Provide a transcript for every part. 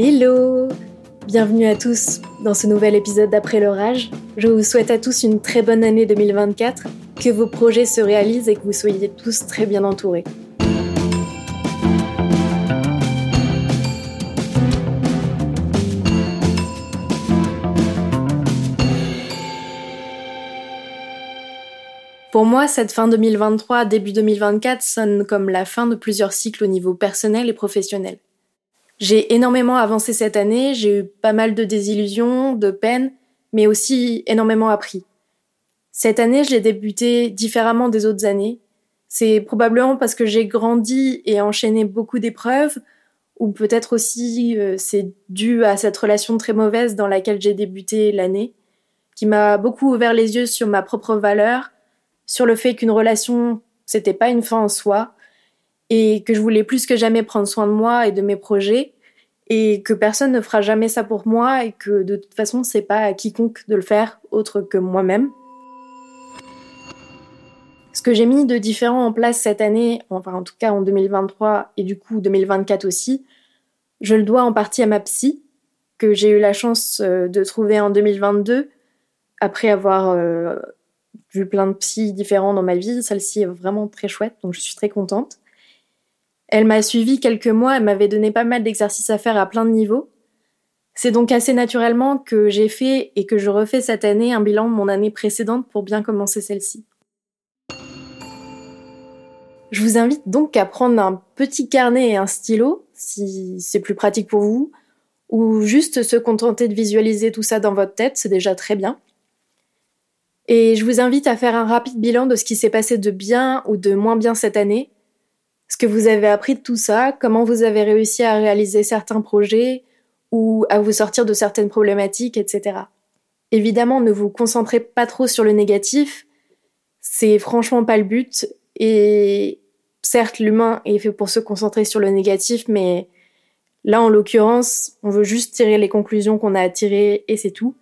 Hello Bienvenue à tous dans ce nouvel épisode d'Après l'orage. Je vous souhaite à tous une très bonne année 2024, que vos projets se réalisent et que vous soyez tous très bien entourés. Pour moi, cette fin 2023, début 2024 sonne comme la fin de plusieurs cycles au niveau personnel et professionnel. J'ai énormément avancé cette année, j'ai eu pas mal de désillusions, de peines, mais aussi énormément appris. Cette année, je l'ai débuté différemment des autres années. C'est probablement parce que j'ai grandi et enchaîné beaucoup d'épreuves, ou peut-être aussi euh, c'est dû à cette relation très mauvaise dans laquelle j'ai débuté l'année, qui m'a beaucoup ouvert les yeux sur ma propre valeur, sur le fait qu'une relation, c'était pas une fin en soi, et que je voulais plus que jamais prendre soin de moi et de mes projets, et que personne ne fera jamais ça pour moi, et que de toute façon, c'est pas à quiconque de le faire autre que moi-même. Ce que j'ai mis de différent en place cette année, enfin en tout cas en 2023 et du coup 2024 aussi, je le dois en partie à ma psy, que j'ai eu la chance euh, de trouver en 2022, après avoir euh, vu plein de psys différents dans ma vie. Celle-ci est vraiment très chouette, donc je suis très contente. Elle m'a suivi quelques mois, elle m'avait donné pas mal d'exercices à faire à plein de niveaux. C'est donc assez naturellement que j'ai fait et que je refais cette année un bilan de mon année précédente pour bien commencer celle-ci. Je vous invite donc à prendre un petit carnet et un stylo, si c'est plus pratique pour vous, ou juste se contenter de visualiser tout ça dans votre tête, c'est déjà très bien. Et je vous invite à faire un rapide bilan de ce qui s'est passé de bien ou de moins bien cette année, ce que vous avez appris de tout ça, comment vous avez réussi à réaliser certains projets ou à vous sortir de certaines problématiques, etc. Évidemment, ne vous concentrez pas trop sur le négatif, c'est franchement pas le but, et certes, l'humain est fait pour se concentrer sur le négatif, mais là, en l'occurrence, on veut juste tirer les conclusions qu'on a à tirer et c'est tout.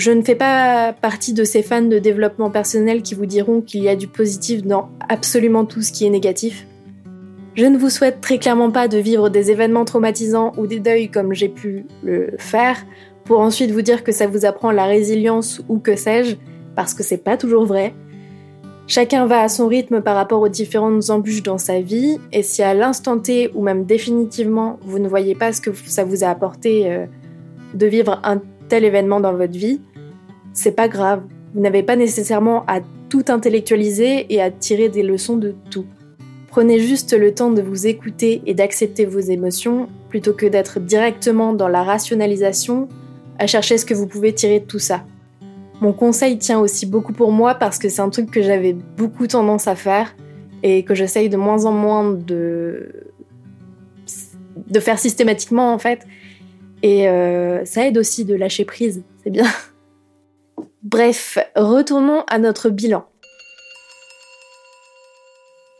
Je ne fais pas partie de ces fans de développement personnel qui vous diront qu'il y a du positif dans absolument tout ce qui est négatif. Je ne vous souhaite très clairement pas de vivre des événements traumatisants ou des deuils comme j'ai pu le faire, pour ensuite vous dire que ça vous apprend la résilience ou que sais-je, parce que c'est pas toujours vrai. Chacun va à son rythme par rapport aux différentes embûches dans sa vie, et si à l'instant T ou même définitivement vous ne voyez pas ce que ça vous a apporté euh, de vivre un tel événement dans votre vie, c'est pas grave. Vous n'avez pas nécessairement à tout intellectualiser et à tirer des leçons de tout. Prenez juste le temps de vous écouter et d'accepter vos émotions plutôt que d'être directement dans la rationalisation à chercher ce que vous pouvez tirer de tout ça. Mon conseil tient aussi beaucoup pour moi parce que c'est un truc que j'avais beaucoup tendance à faire et que j'essaye de moins en moins de de faire systématiquement en fait et euh, ça aide aussi de lâcher prise, c'est bien. Bref, retournons à notre bilan.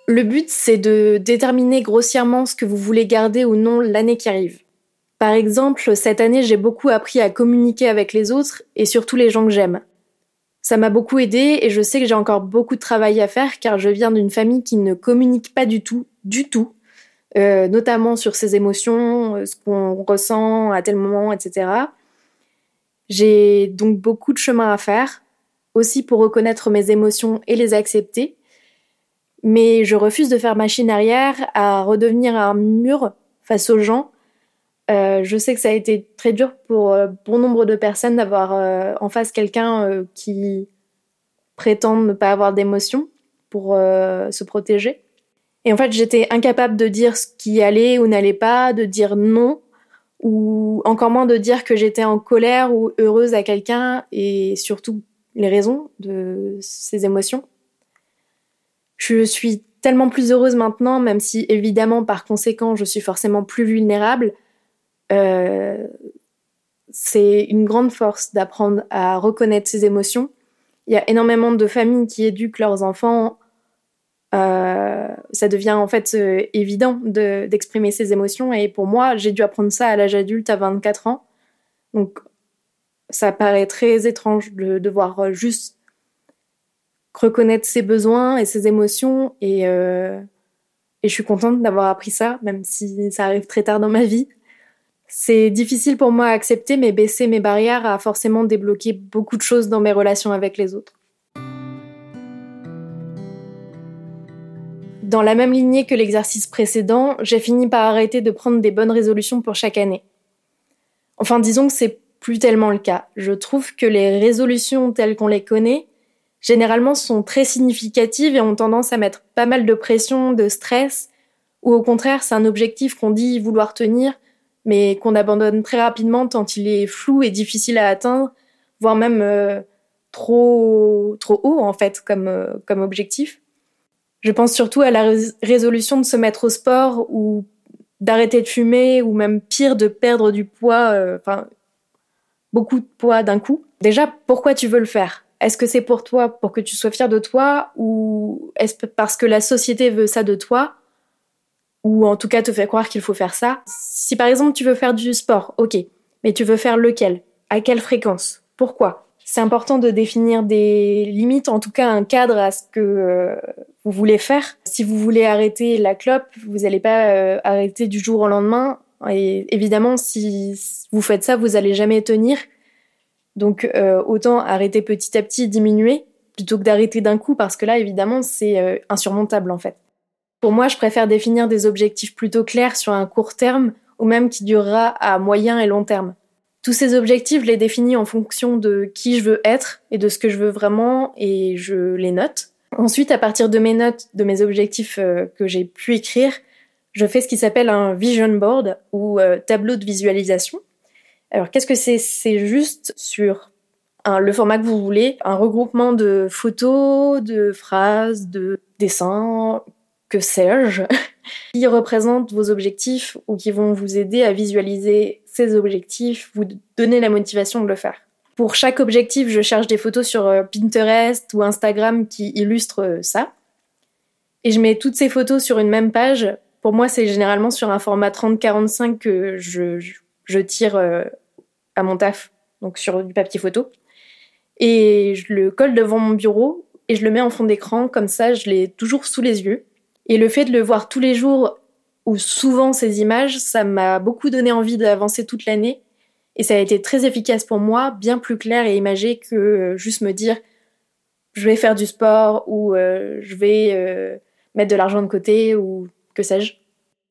Le but, c'est de déterminer grossièrement ce que vous voulez garder ou non l'année qui arrive. Par exemple, cette année, j'ai beaucoup appris à communiquer avec les autres et surtout les gens que j'aime. Ça m'a beaucoup aidé et je sais que j'ai encore beaucoup de travail à faire car je viens d'une famille qui ne communique pas du tout, du tout, euh, notamment sur ses émotions, euh, ce qu'on ressent à tel moment, etc. J'ai donc beaucoup de chemin à faire, aussi pour reconnaître mes émotions et les accepter. Mais je refuse de faire machine arrière à redevenir un mur face aux gens. Euh, je sais que ça a été très dur pour bon nombre de personnes d'avoir en face quelqu'un qui prétend ne pas avoir d'émotions pour se protéger. Et en fait, j'étais incapable de dire ce qui allait ou n'allait pas, de dire non, ou encore moins de dire que j'étais en colère ou heureuse à quelqu'un, et surtout les raisons de ces émotions. Je suis tellement plus heureuse maintenant, même si évidemment par conséquent je suis forcément plus vulnérable. Euh, c'est une grande force d'apprendre à reconnaître ses émotions. Il y a énormément de familles qui éduquent leurs enfants euh, ça devient en fait euh, évident d'exprimer ses émotions. Et pour moi, j'ai dû apprendre ça à l'âge adulte à 24 ans. Donc, ça paraît très étrange de devoir euh, juste reconnaître ses besoins et ses émotions. Et, et je suis contente d'avoir appris ça, même si ça arrive très tard dans ma vie. C'est difficile pour moi à accepter, mais baisser mes barrières a forcément débloqué beaucoup de choses dans mes relations avec les autres. Dans la même lignée que l'exercice précédent, j'ai fini par arrêter de prendre des bonnes résolutions pour chaque année. Enfin, disons que c'est plus tellement le cas. Je trouve que les résolutions telles qu'on les connaît, généralement sont très significatives et ont tendance à mettre pas mal de pression, de stress, ou au contraire, c'est un objectif qu'on dit vouloir tenir, mais qu'on abandonne très rapidement tant il est flou et difficile à atteindre, voire même euh, trop trop haut en fait comme euh, comme objectif. Je pense surtout à la résolution de se mettre au sport ou d'arrêter de fumer ou même pire de perdre du poids, euh, enfin beaucoup de poids d'un coup. Déjà, pourquoi tu veux le faire? Est-ce que c'est pour toi, pour que tu sois fier de toi, ou est-ce parce que la société veut ça de toi? Ou en tout cas te fait croire qu'il faut faire ça? Si par exemple tu veux faire du sport, ok, mais tu veux faire lequel? À quelle fréquence? Pourquoi? C'est important de définir des limites, en tout cas un cadre à ce que euh, vous voulez faire. Si vous voulez arrêter la clope, vous n'allez pas euh, arrêter du jour au lendemain. Et évidemment, si vous faites ça, vous allez jamais tenir. Donc euh, autant arrêter petit à petit, diminuer, plutôt que d'arrêter d'un coup, parce que là, évidemment, c'est insurmontable en fait. Pour moi, je préfère définir des objectifs plutôt clairs sur un court terme ou même qui durera à moyen et long terme. Tous ces objectifs, je les définis en fonction de qui je veux être et de ce que je veux vraiment et je les note. Ensuite, à partir de mes notes, de mes objectifs euh, que j'ai pu écrire, je fais ce qui s'appelle un vision board ou euh, tableau de visualisation. Alors, qu'est-ce que c'est? C'est juste sur le format que vous voulez, un regroupement de photos, de phrases, de dessins, que sais-je, qui représentent vos objectifs ou qui vont vous aider à visualiser ces objectifs, vous donner la motivation de le faire. Pour chaque objectif, je cherche des photos sur euh, Pinterest ou Instagram qui illustrent euh, ça. Et je mets toutes ces photos sur une même page. Pour moi, c'est généralement sur un format 30-45 que je, je, tire euh, à mon taf, donc sur du papier photo. Et je le colle devant mon bureau et je le mets en fond d'écran, comme ça je l'ai toujours sous les yeux. Et le fait de le voir tous les jours ou souvent ces images, ça m'a beaucoup donné envie d'avancer toute l'année. Et ça a été très efficace pour moi, bien plus clair et imagé que euh, juste me dire je vais faire du sport ou euh, je vais euh, mettre de l'argent de côté ou que sais-je.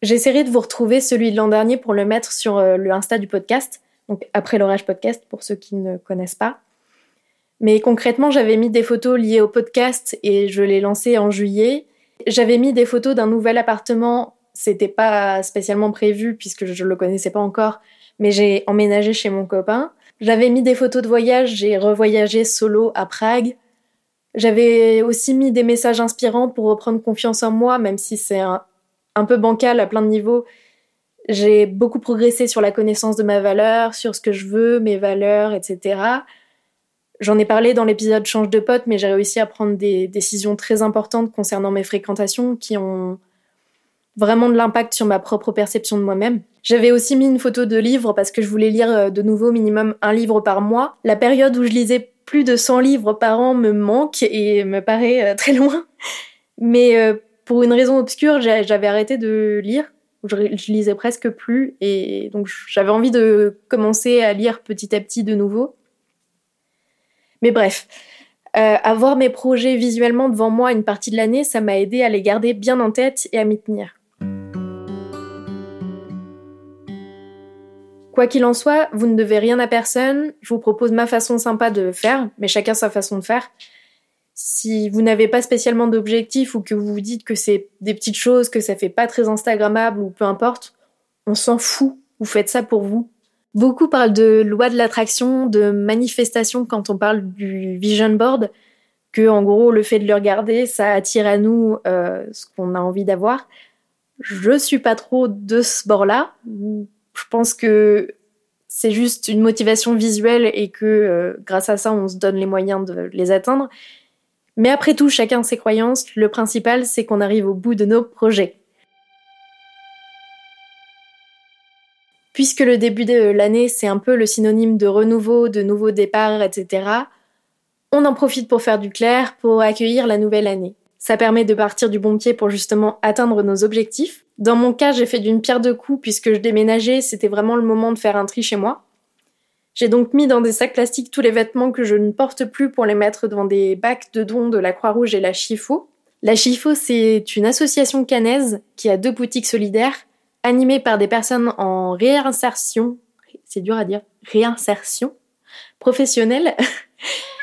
J'essaierai de vous retrouver celui de l'an dernier pour le mettre sur le Insta du podcast, donc après l'orage podcast pour ceux qui ne connaissent pas. Mais concrètement, j'avais mis des photos liées au podcast et je l'ai lancé en juillet. J'avais mis des photos d'un nouvel appartement. C'était pas spécialement prévu puisque je le connaissais pas encore, mais j'ai emménagé chez mon copain. J'avais mis des photos de voyage. J'ai revoyagé solo à Prague. J'avais aussi mis des messages inspirants pour reprendre confiance en moi, même si c'est un, un peu bancal à plein de niveaux. J'ai beaucoup progressé sur la connaissance de ma valeur, sur ce que je veux, mes valeurs, etc. J'en ai parlé dans l'épisode Change de pote, mais j'ai réussi à prendre des décisions très importantes concernant mes fréquentations qui ont vraiment de l'impact sur ma propre perception de moi-même. J'avais aussi mis une photo de livre parce que je voulais lire euh, de nouveau minimum un livre par mois. La période où je lisais plus de 100 livres par an me manque et me paraît euh, très loin. Mais euh, pour une raison obscure, j'avais arrêté de lire. Je, lisais presque plus et donc j'avais envie de commencer à lire petit à petit de nouveau. Mais bref, avoir mes projets visuellement devant moi une partie de l'année, ça m'a aidé à les garder bien en tête et à m'y tenir. Quoi qu'il en soit, vous ne devez rien à personne. Je vous propose ma façon sympa de faire, mais chacun sa façon de faire. Si vous n'avez pas spécialement d'objectif ou que vous vous dites que c'est des petites choses, que ça fait pas très instagrammable ou peu importe, on s'en fout. Vous faites ça pour vous. Beaucoup parlent de loi de l'attraction, de manifestation quand on parle du vision board, que en gros le fait de le regarder, ça attire à nous euh, ce qu'on a envie d'avoir. Je suis pas trop de ce bord-là. Je pense que c'est juste une motivation visuelle et que euh, grâce à ça, on se donne les moyens de les atteindre. Mais après tout, chacun ses croyances. Le principal, c'est qu'on arrive au bout de nos projets. puisque le début de l'année, c'est un peu le synonyme de renouveau, de nouveau départ, etc., on en profite pour faire du clair, pour accueillir la nouvelle année. Ça permet de partir du bon pied pour justement atteindre nos objectifs. Dans mon cas, j'ai fait d'une pierre deux coups puisque je déménageais, c'était vraiment le moment de faire un tri chez moi. J'ai donc mis dans des sacs plastiques tous les vêtements que je ne porte plus pour les mettre dans des bacs de dons de la Croix-Rouge et la Chifo. La Chifo, c'est une association canaise qui a deux boutiques solidaires animées par des personnes en réinsertion, c'est dur à dire, réinsertion professionnelle.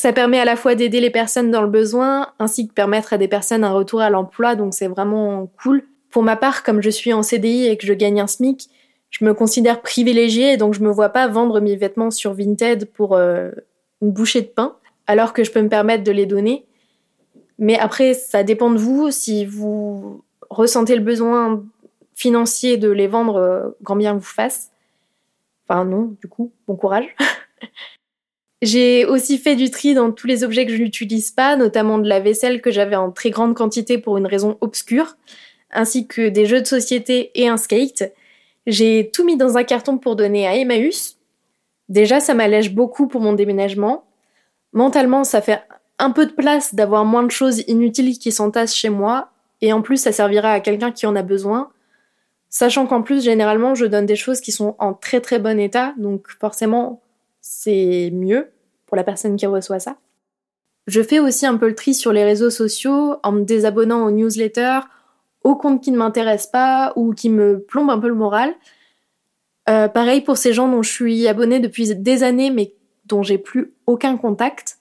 Ça permet à la fois d'aider les personnes dans le besoin ainsi que permettre à des personnes un retour à l'emploi, donc c'est vraiment cool. Pour ma part, comme je suis en CDI et que je gagne un SMIC, je me considère privilégiée donc je me vois pas vendre mes vêtements sur Vinted pour euh, une bouchée de pain, alors que je peux me permettre de les donner. Mais après, ça dépend de vous. Si vous ressentez le besoin financier de les vendre, euh, grand bien vous fasse. Enfin non, du coup, bon courage. J'ai aussi fait du tri dans tous les objets que je n'utilise pas, notamment de la vaisselle que j'avais en très grande quantité pour une raison obscure, ainsi que des jeux de société et un skate. J'ai tout mis dans un carton pour donner à Emmaüs. Déjà, ça m'allège beaucoup pour mon déménagement. Mentalement, ça fait un peu de place d'avoir moins de choses inutiles qui s'entassent chez moi, et en plus, ça servira à quelqu'un qui en a besoin. Sachant qu'en plus, généralement, je donne des choses qui sont en très très bon état, donc forcément, c'est mieux pour la personne qui reçoit ça. Je fais aussi un peu le tri sur les réseaux sociaux en me désabonnant aux newsletters, aux comptes qui ne m'intéressent pas ou qui me plombent un peu le moral. Euh, pareil pour ces gens dont je suis abonnée depuis des années mais dont j'ai plus aucun contact.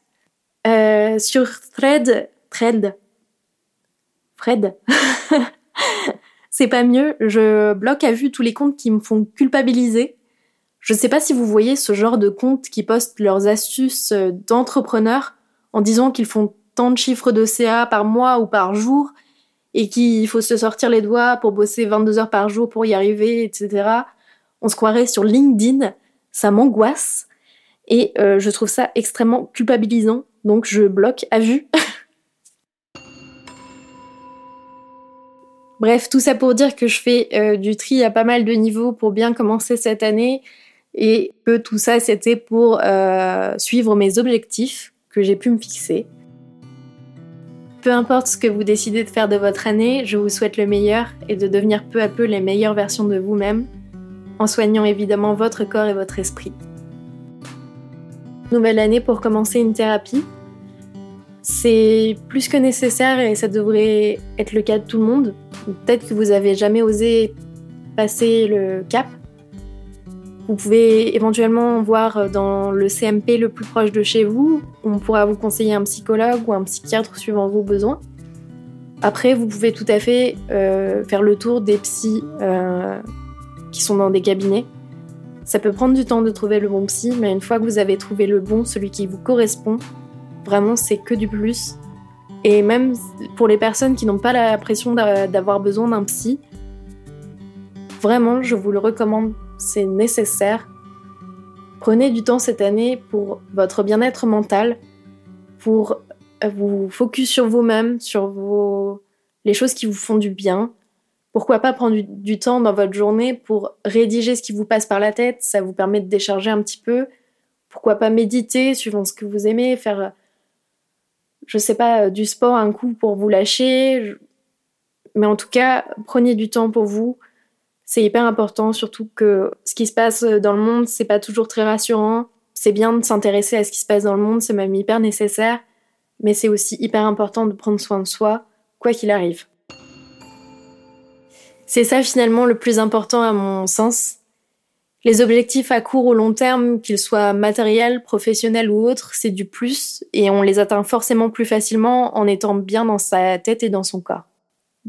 Euh, sur Thread, Thread, Fred, c'est pas mieux. Je bloque à vue tous les comptes qui me font culpabiliser je sais pas si vous voyez ce genre de comptes qui postent leurs astuces euh, d'entrepreneurs en disant qu'ils font tant de chiffres de CA par mois ou par jour et qu'il faut se sortir les doigts pour bosser 22 heures par jour pour y arriver, etc. On se croirait sur LinkedIn, ça m'angoisse et euh, je trouve ça extrêmement culpabilisant, donc je bloque à vue. Bref, tout ça pour dire que je fais euh, du tri à pas mal de niveaux pour bien commencer cette année et que tout ça c'était pour euh, suivre mes objectifs que j'ai pu me fixer. Peu importe ce que vous décidez de faire de votre année, je vous souhaite le meilleur et de devenir peu à peu les meilleures versions de vous-même, en soignant évidemment votre corps et votre esprit. Nouvelle année pour commencer une thérapie. C'est plus que nécessaire et ça devrait être le cas de tout le monde. Peut-être que vous n'avez jamais osé passer le cap vous pouvez éventuellement voir euh, dans le CMP le plus proche de chez vous. On pourra vous conseiller un psychologue ou un psychiatre suivant vos besoins. Après, vous pouvez tout à fait euh, faire le tour des psys euh, qui sont dans des cabinets. Ça peut prendre du temps de trouver le bon psy, mais une fois que vous avez trouvé le bon, celui qui vous correspond, vraiment c'est que du plus. Et même pour les personnes qui n'ont pas l'impression d'avoir besoin d'un psy, vraiment je vous le recommande c'est nécessaire. Prenez du temps cette année pour votre bien-être mental, pour euh, vous focus sur vous-même, sur vos... les choses qui vous font du bien. Pourquoi pas prendre du, temps dans votre journée pour rédiger ce qui vous passe par la tête, ça vous permet de décharger un petit peu. Pourquoi pas méditer suivant ce que vous aimez, faire, je sais pas, du sport un coup pour vous lâcher. Mais en tout cas, prenez du temps pour vous, c'est hyper important, surtout que ce qui se passe dans le monde, c'est pas toujours très rassurant. C'est bien de s'intéresser à ce qui se passe dans le monde, c'est même hyper nécessaire, mais c'est aussi hyper important de prendre soin de soi, quoi qu'il arrive. C'est ça finalement le plus important à mon sens. Les objectifs à court ou long terme, qu'ils soient matériels, professionnels ou autres, c'est du plus, et on les atteint forcément plus facilement en étant bien dans sa tête et dans son corps.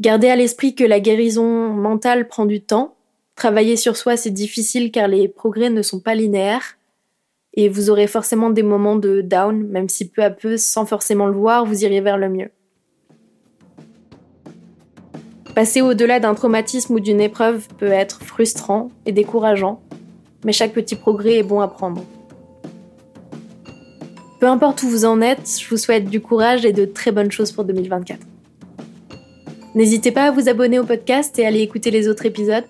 Gardez à l'esprit que la guérison mentale prend du temps. Travailler sur soi, c'est difficile car les progrès ne sont pas linéaires. Et vous aurez forcément des moments de down, même si peu à peu, sans forcément le voir, vous irez vers le mieux. Passer au-delà d'un traumatisme ou d'une épreuve peut être frustrant et décourageant, mais chaque petit progrès est bon à prendre. Peu importe où vous en êtes, je vous souhaite du courage et de très bonnes choses pour 2024. N'hésitez pas à vous abonner au podcast et à aller écouter les autres épisodes.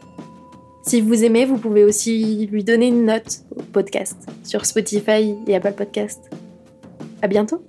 Si vous aimez, vous pouvez aussi lui donner une note au podcast sur Spotify et Apple Podcast. À bientôt!